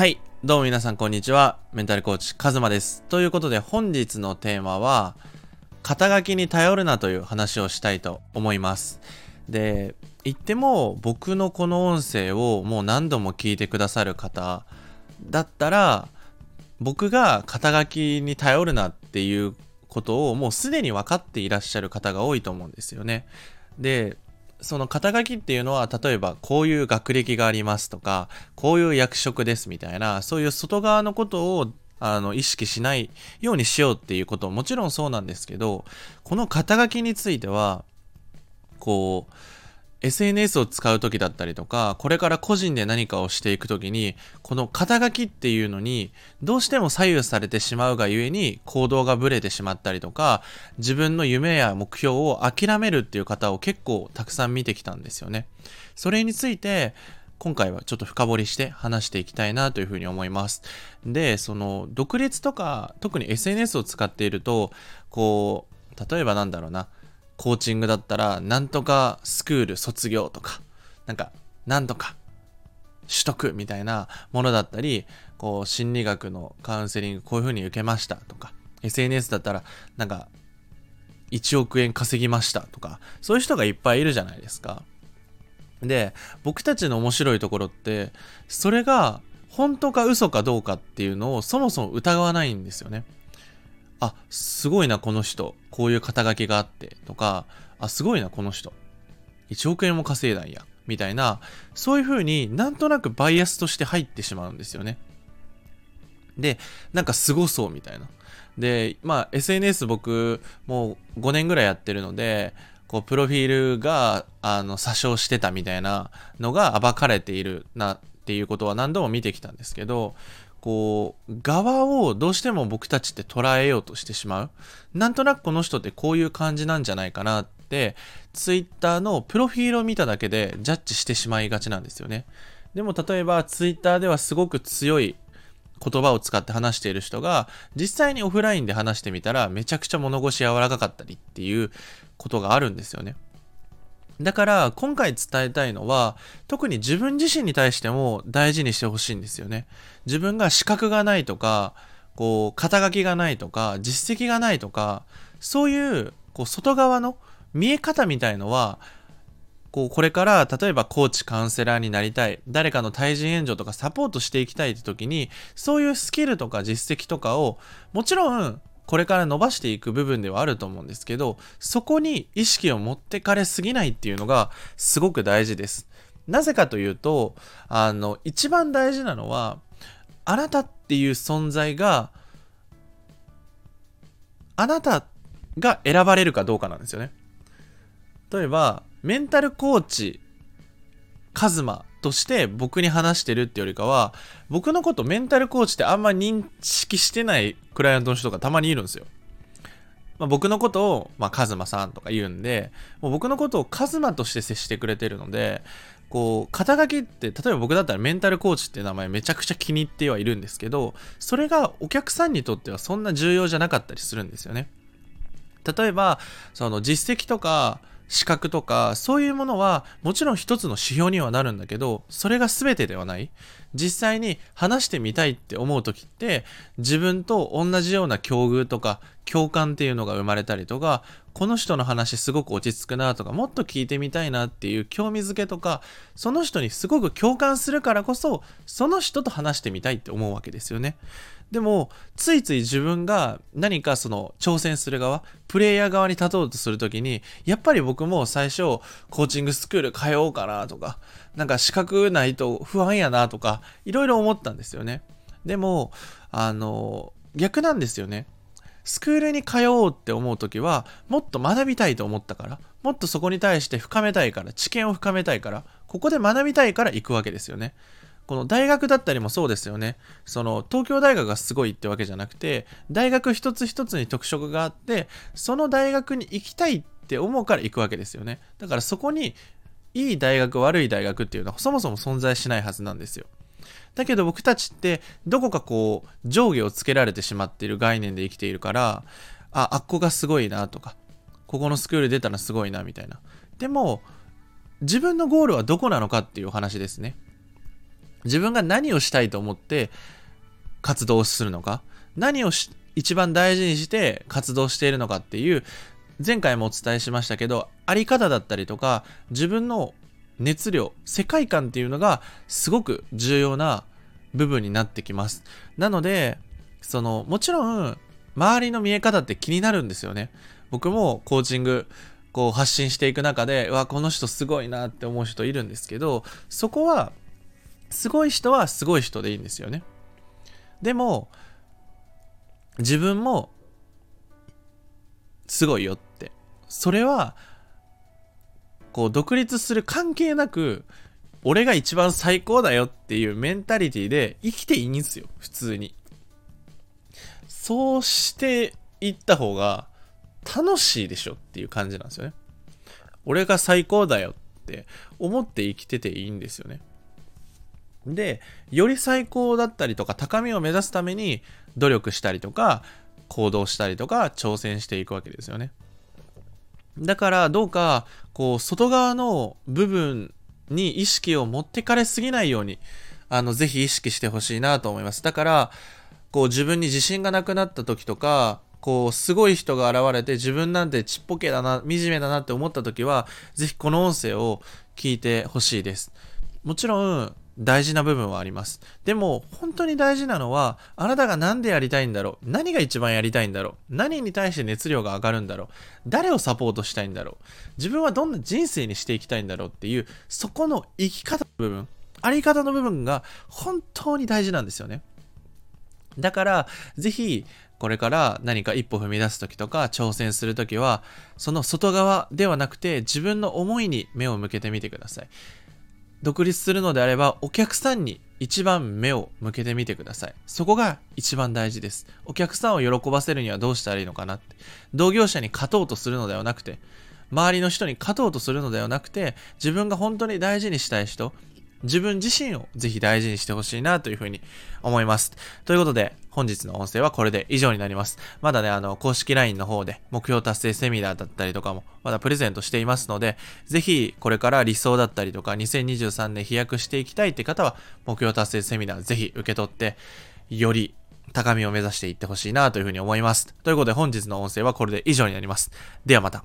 はい。どうも皆さんこんにちは。メンタルコーチ、カズマです。ということで本日のテーマは、肩書きに頼るなという話をしたいと思います。で、言っても僕のこの音声をもう何度も聞いてくださる方だったら、僕が肩書きに頼るなっていうことをもうすでに分かっていらっしゃる方が多いと思うんですよね。で、その肩書きっていうのは例えばこういう学歴がありますとかこういう役職ですみたいなそういう外側のことをあの意識しないようにしようっていうことももちろんそうなんですけどこの肩書きについてはこう SNS を使う時だったりとかこれから個人で何かをしていく時にこの肩書きっていうのにどうしても左右されてしまうがゆえに行動がブレてしまったりとか自分の夢や目標を諦めるっていう方を結構たくさん見てきたんですよね。それについて今回はちょっと深掘りして話していきたいなというふうに思います。でその独立とか特に SNS を使っているとこう例えばなんだろうな。コーチングだったら、なんとかスクール卒業とか、なんか、なんとか取得みたいなものだったり、こう、心理学のカウンセリングこういう風に受けましたとか、SNS だったら、なんか、1億円稼ぎましたとか、そういう人がいっぱいいるじゃないですか。で、僕たちの面白いところって、それが本当か嘘かどうかっていうのをそもそも疑わないんですよね。あ、すごいな、この人。こういう肩書きがあって。とか、あ、すごいな、この人。1億円も稼いだんや。みたいな、そういう風になんとなくバイアスとして入ってしまうんですよね。で、なんかすごそうみたいな。で、まあ SNS 僕もう5年ぐらいやってるので、こうプロフィールがあの詐称してたみたいなのが暴かれているなっていうことは何度も見てきたんですけど、こう、側をどうしても僕たちって捉えようとしてしまう。なんとなくこの人ってこういう感じなんじゃないかなって、ツイッターのプロフィールを見ただけでジャッジしてしまいがちなんですよね。でも例えばツイッターではすごく強い言葉を使って話している人が、実際にオフラインで話してみたらめちゃくちゃ物腰柔らかかったりっていうことがあるんですよね。だから今回伝えたいのは特に自分自身に対しても大事にしてほしいんですよね。自分が資格がないとか、こう肩書きがないとか、実績がないとか、そういうこう外側の見え方みたいのは、こうこれから例えばコーチカウンセラーになりたい誰かの対人援助とかサポートしていきたいって時にそういうスキルとか実績とかをもちろんこれから伸ばしていく部分ではあると思うんですけど、そこに意識を持ってかれすぎないっていうのがすごく大事です。なぜかというと、あの、一番大事なのは、あなたっていう存在が、あなたが選ばれるかどうかなんですよね。例えば、メンタルコーチ、カズマとして僕に話してるってよりかは、僕のことメンタルコーチってあんま認識してないクライアントの人がたまにいるんですよ。まあ、僕のことを、まあ、カズマさんとか言うんで、もう僕のことをカズマとして接してくれてるので、こう、肩書きって、例えば僕だったらメンタルコーチって名前めちゃくちゃ気に入ってはいるんですけど、それがお客さんにとってはそんな重要じゃなかったりするんですよね。例えば、その実績とか、資格とか、そういうものはもちろん一つの指標にはなるんだけど、それが全てではない。実際に話してみたいって思う時って、自分と同じような境遇とか、共感っていうのが生まれたりとか、この人の話すごく落ち着くなとか、もっと聞いてみたいなっていう興味づけとか、その人にすごく共感するからこそ、その人と話してみたいって思うわけですよね。でも、ついつい自分が何かその挑戦する側、プレイヤー側に立とうとするときに、やっぱり僕も最初、コーチングスクール通おうかなとか、なんか資格ないと不安やなとか、いろいろ思ったんですよね。でも、あの、逆なんですよね。スクールに通おうって思うときは、もっと学びたいと思ったから、もっとそこに対して深めたいから、知見を深めたいから、ここで学びたいから行くわけですよね。この大学だったりもそうですよね。その東京大学がすごいってわけじゃなくて、大学一つ一つに特色があって、その大学に行きたいって思うから行くわけですよね。だからそこにいい大学悪い大学っていうのはそもそも存在しないはずなんですよ。だけど僕たちってどこかこう上下をつけられてしまっている概念で生きているから、あ、あっこがすごいなとか、ここのスクール出たらすごいなみたいな。でも、自分のゴールはどこなのかっていう話ですね。自分が何をしたいと思って活動するのか、何を一番大事にして活動しているのかっていう、前回もお伝えしましたけど、あり方だったりとか、自分の熱量、世界観っていうのがすごく重要な部分になってきます。なので、その、もちろん、周りの見え方って気になるんですよね。僕もコーチング、こう発信していく中でう、わ、この人すごいなって思う人いるんですけど、そこは、すごい人はすごい人でいいんですよね。でも、自分も、すごいよっ。それは、こう、独立する関係なく、俺が一番最高だよっていうメンタリティで生きていいんですよ、普通に。そうしていった方が楽しいでしょっていう感じなんですよね。俺が最高だよって思って生きてていいんですよね。で、より最高だったりとか高みを目指すために努力したりとか行動したりとか挑戦していくわけですよね。だからどうかこう外側の部分に意識を持ってかれすぎないようにあのぜひ意識してほしいなと思います。だからこう自分に自信がなくなった時とか、こう、すごい人が現れて自分なんてちっぽけだな、惨めだなって思った時は、ぜひこの音声を聞いてほしいです。もちろん、大事な部分はあります。でも、本当に大事なのは、あなたが何でやりたいんだろう何が一番やりたいんだろう何に対して熱量が上がるんだろう誰をサポートしたいんだろう自分はどんな人生にしていきたいんだろうっていう、そこの生き方の部分、あり方の部分が本当に大事なんですよね。だから、ぜひ、これから何か一歩踏み出す時とか挑戦する時は、その外側ではなくて自分の思いに目を向けてみてください。独立するのであれば、お客さんに一番目を向けてみてください。そこが一番大事です。お客さんを喜ばせるにはどうしたらいいのかなって。同業者に勝とうとするのではなくて、周りの人に勝とうとするのではなくて、自分が本当に大事にしたい人、自分自身をぜひ大事にしてほしいなというふうに思います。ということで、本日の音声はこれで以上になります。まだね、あの、公式 LINE の方で目標達成セミナーだったりとかも、まだプレゼントしていますので、ぜひこれから理想だったりとか、2023年飛躍していきたいって方は、目標達成セミナーぜひ受け取って、より高みを目指していってほしいなというふうに思います。ということで本日の音声はこれで以上になります。ではまた。